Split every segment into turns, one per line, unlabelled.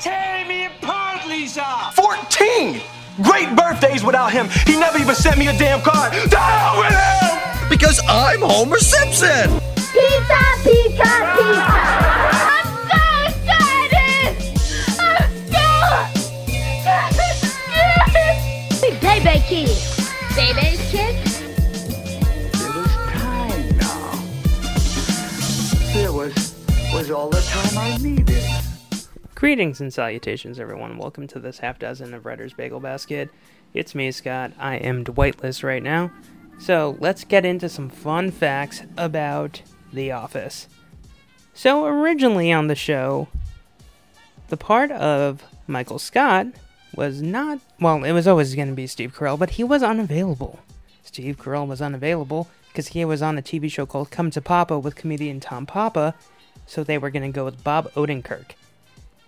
Tear me apart, Lisa!
14! Great birthdays without him. He never even sent me a damn card. The hell with him!
Because I'm Homer Simpson!
Pizza, pizza, pizza! I'm so excited! I'm so... Big baby kiss! Baby kiss?
It was time now. There was was all the time I needed.
Greetings and salutations, everyone. Welcome to this half dozen of Writer's Bagel Basket. It's me, Scott. I am Dwightless right now. So let's get into some fun facts about The Office. So, originally on the show, the part of Michael Scott was not, well, it was always going to be Steve Carell, but he was unavailable. Steve Carell was unavailable because he was on a TV show called Come to Papa with comedian Tom Papa, so they were going to go with Bob Odenkirk.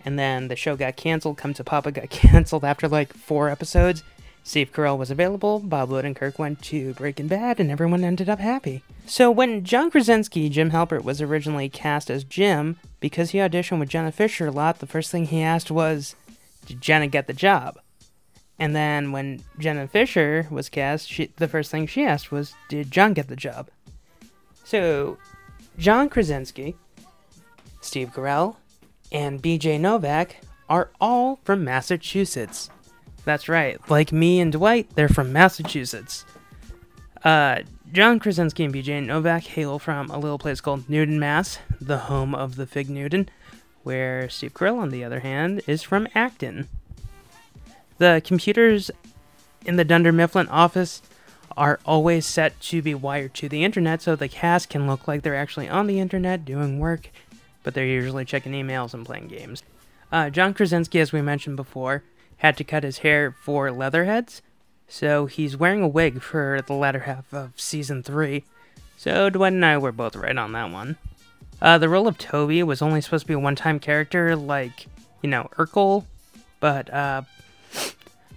And then the show got canceled. Come to Papa got canceled after like four episodes. Steve Carell was available. Bob Odenkirk went to Breaking Bad, and everyone ended up happy. So when John Krasinski, Jim Halpert, was originally cast as Jim, because he auditioned with Jenna Fischer a lot, the first thing he asked was, "Did Jenna get the job?" And then when Jenna Fischer was cast, she, the first thing she asked was, "Did John get the job?" So John Krasinski, Steve Carell, and BJ Novak are all from Massachusetts. That's right, like me and Dwight, they're from Massachusetts. Uh, John Krasinski and BJ Novak hail from a little place called Newton, Mass., the home of the Fig Newton, where Steve Carell, on the other hand, is from Acton. The computers in the Dunder Mifflin office are always set to be wired to the internet so the cast can look like they're actually on the internet doing work but they're usually checking emails and playing games. Uh, John Krasinski, as we mentioned before, had to cut his hair for Leatherheads, so he's wearing a wig for the latter half of season 3. So Dwight and I were both right on that one. Uh, the role of Toby was only supposed to be a one time character, like, you know, Urkel, but uh,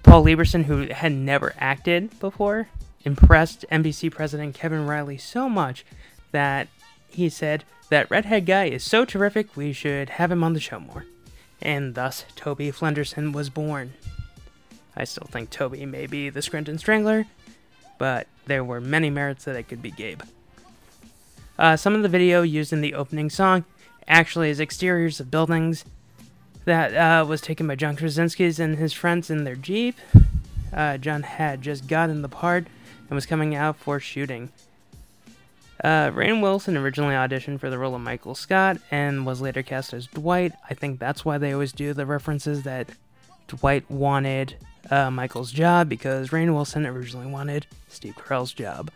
Paul Lieberstein, who had never acted before, impressed NBC president Kevin Reilly so much that he said, That redhead guy is so terrific, we should have him on the show more. And thus, Toby Flenderson was born. I still think Toby may be the Scranton Strangler, but there were many merits that it could be Gabe. Uh, some of the video used in the opening song actually is exteriors of buildings that uh, was taken by John Krasinski's and his friends in their Jeep. Uh, John had just gotten the part and was coming out for shooting. Uh, Rainn Wilson originally auditioned for the role of Michael Scott and was later cast as Dwight. I think that's why they always do the references that Dwight wanted uh, Michael's job because Rainn Wilson originally wanted Steve Carell's job.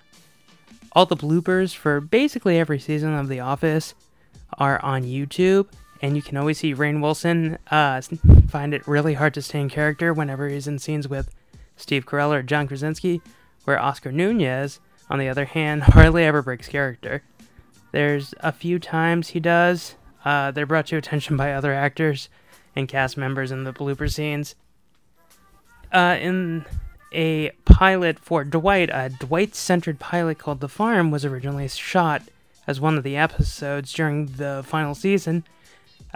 All the bloopers for basically every season of The Office are on YouTube, and you can always see Rainn Wilson uh, find it really hard to stay in character whenever he's in scenes with Steve Carell or John Krasinski, where Oscar Nunez on the other hand, hardly ever breaks character. There's a few times he does. Uh, they're brought to attention by other actors and cast members in the blooper scenes. Uh, in a pilot for Dwight, a Dwight centered pilot called The Farm was originally shot as one of the episodes during the final season.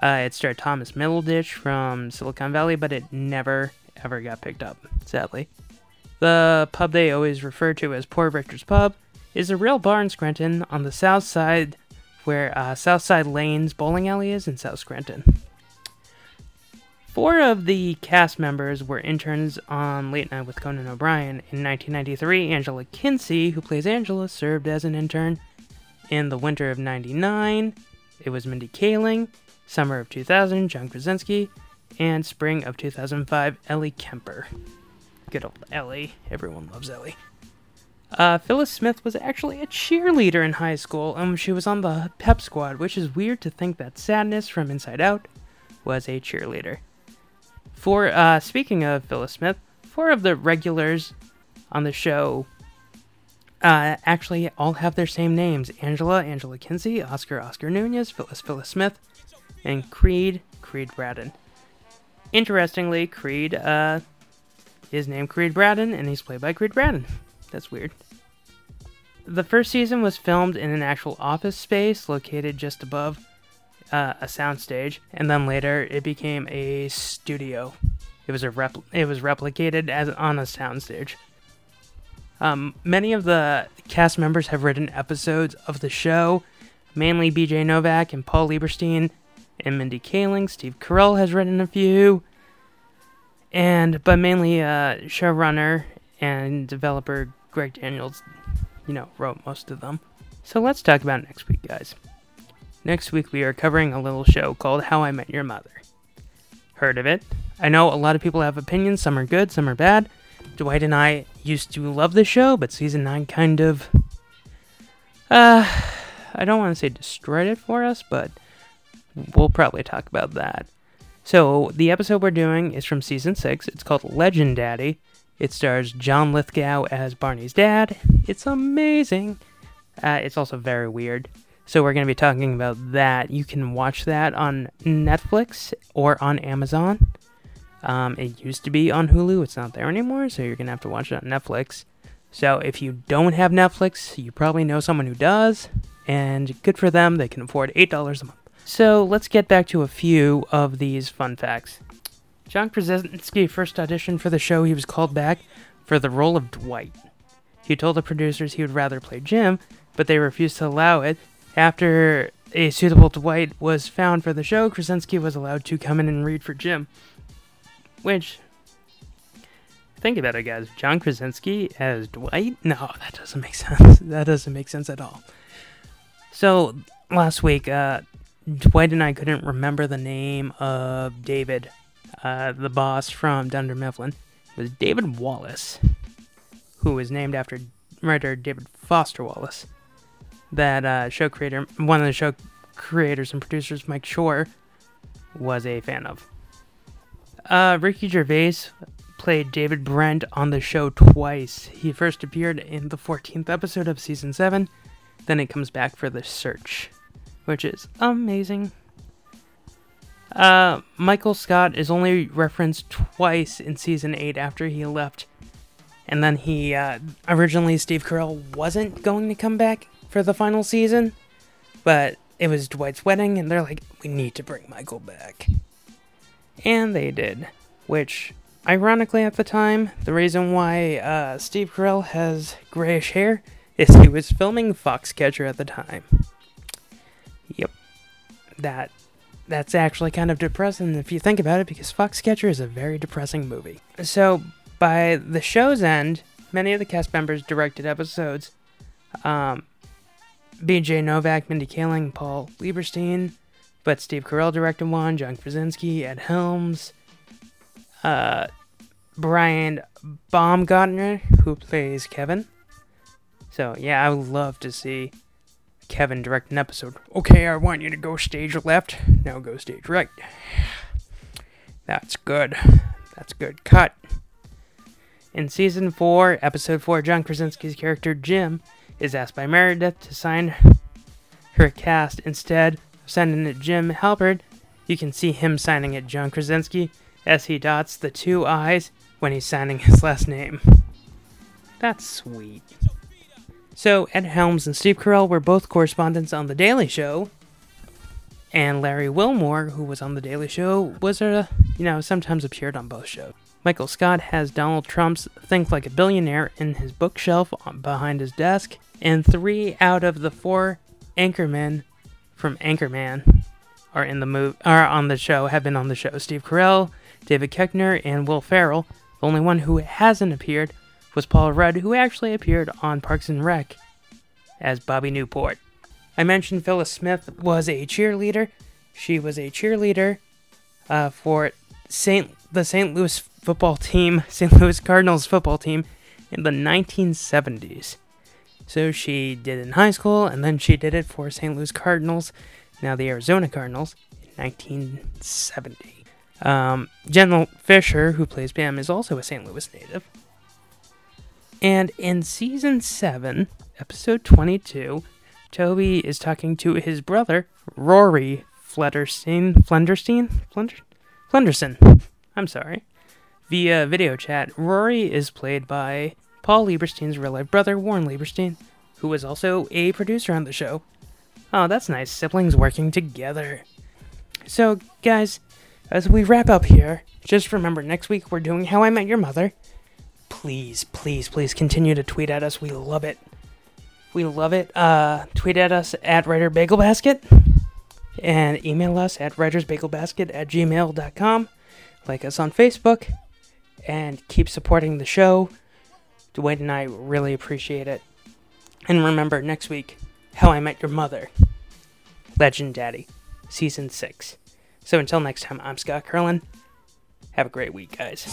Uh, it starred Thomas Middleditch from Silicon Valley, but it never ever got picked up, sadly. The pub they always refer to as Poor Richard's Pub is a real bar in Scranton on the south side where uh, Southside Lanes bowling alley is in South Scranton. Four of the cast members were interns on Late Night with Conan O'Brien. In 1993, Angela Kinsey, who plays Angela, served as an intern. In the winter of 99, it was Mindy Kaling. Summer of 2000, John Krasinski. And spring of 2005, Ellie Kemper. Good old Ellie. Everyone loves Ellie. Uh, Phyllis Smith was actually a cheerleader in high school, and she was on the pep squad, which is weird to think that Sadness from Inside Out was a cheerleader. For uh, speaking of Phyllis Smith, four of the regulars on the show uh, actually all have their same names: Angela, Angela Kinsey, Oscar, Oscar Nunez, Phyllis, Phyllis Smith, and Creed, Creed Bratton. Interestingly, Creed uh, is named Creed Bratton, and he's played by Creed Bratton. That's weird. The first season was filmed in an actual office space located just above uh, a soundstage, and then later it became a studio. It was a it was replicated as on a soundstage. Um, many of the cast members have written episodes of the show, mainly B.J. Novak and Paul Lieberstein and Mindy Kaling. Steve Carell has written a few, and but mainly uh, showrunner and developer Greg Daniels, you know, wrote most of them. So let's talk about next week, guys. Next week we are covering a little show called How I Met Your Mother. Heard of it? I know a lot of people have opinions. Some are good, some are bad. Dwight and I used to love the show, but season 9 kind of. Uh, I don't want to say destroyed it for us, but we'll probably talk about that. So, the episode we're doing is from season 6. It's called Legendaddy. It stars John Lithgow as Barney's dad. It's amazing. Uh, it's also very weird. So, we're going to be talking about that. You can watch that on Netflix or on Amazon. Um, it used to be on Hulu, it's not there anymore, so you're going to have to watch it on Netflix. So, if you don't have Netflix, you probably know someone who does, and good for them, they can afford $8 a month. So, let's get back to a few of these fun facts. John Krasinski first auditioned for the show, he was called back for the role of Dwight. He told the producers he would rather play Jim, but they refused to allow it. After a suitable Dwight was found for the show, Krasinski was allowed to come in and read for Jim. Which, think about it, guys. John Krasinski as Dwight? No, that doesn't make sense. That doesn't make sense at all. So, last week, uh, Dwight and I couldn't remember the name of David, uh, the boss from Dunder Mifflin. It was David Wallace, who was named after writer David Foster Wallace. That uh, show creator, one of the show creators and producers, Mike Schur, was a fan of. Uh, Ricky Gervais played David Brent on the show twice. He first appeared in the 14th episode of season 7, then it comes back for The Search, which is amazing. Uh, Michael Scott is only referenced twice in season 8 after he left. And then he, uh, originally Steve Carell wasn't going to come back for the final season, but it was Dwight's wedding, and they're like, we need to bring Michael back. And they did. Which, ironically at the time, the reason why uh, Steve Carell has grayish hair is he was filming Foxcatcher at the time. That that's actually kind of depressing if you think about it, because Foxcatcher is a very depressing movie. So, by the show's end, many of the cast members directed episodes. Um, B.J. Novak, Mindy Kaling, Paul Lieberstein, but Steve Carell directed one, John Krasinski, Ed Helms, uh, Brian Baumgartner, who plays Kevin. So, yeah, I would love to see Kevin direct an episode. Okay, I want you to go stage left, now go stage right. That's good. That's good. Cut. In season 4, episode 4, John Krasinski's character Jim is asked by Meredith to sign her cast instead of sending it Jim Halpert, you can see him signing it John Krasinski as he dots the two I's when he's signing his last name. That's sweet. So, Ed Helms and Steve Carell were both correspondents on The Daily Show, and Larry Wilmore, who was on The Daily Show, was a, you know, sometimes appeared on both shows. Michael Scott has Donald Trump's Think Like a Billionaire in his bookshelf behind his desk, and three out of the four anchormen from Anchorman are in the move are on the show have been on the show. Steve Carell, David Koechner, and Will Ferrell. The only one who hasn't appeared was Paul Rudd, who actually appeared on Parks and Rec as Bobby Newport. I mentioned Phyllis Smith was a cheerleader. She was a cheerleader uh, for Saint the St. Louis football team, St. Louis Cardinals football team in the 1970s. So she did in high school, and then she did it for St. Louis Cardinals, now the Arizona Cardinals, in 1970. Um, Jenna Fischer, who plays Pam, is also a St. Louis native. And in season 7, episode 22, Toby is talking to his brother, Rory Flederstein. Flenderstein? Flender, Flenderson. I'm sorry. Via video chat, Rory is played by Paul Lieberstein's real life brother, Warren Lieberstein, who was also a producer on the show. Oh, that's nice. Siblings working together. So, guys, as we wrap up here, just remember next week we're doing How I Met Your Mother. Please, please, please continue to tweet at us. We love it. We love it. Uh, tweet at us at Writer Bagel Basket and email us at writersbagelbasket at gmail.com. Like us on Facebook and keep supporting the show. Dwight and I really appreciate it. And remember, next week, How I Met Your Mother, Legendaddy, Season 6. So until next time, I'm Scott Curlin. Have a great week, guys.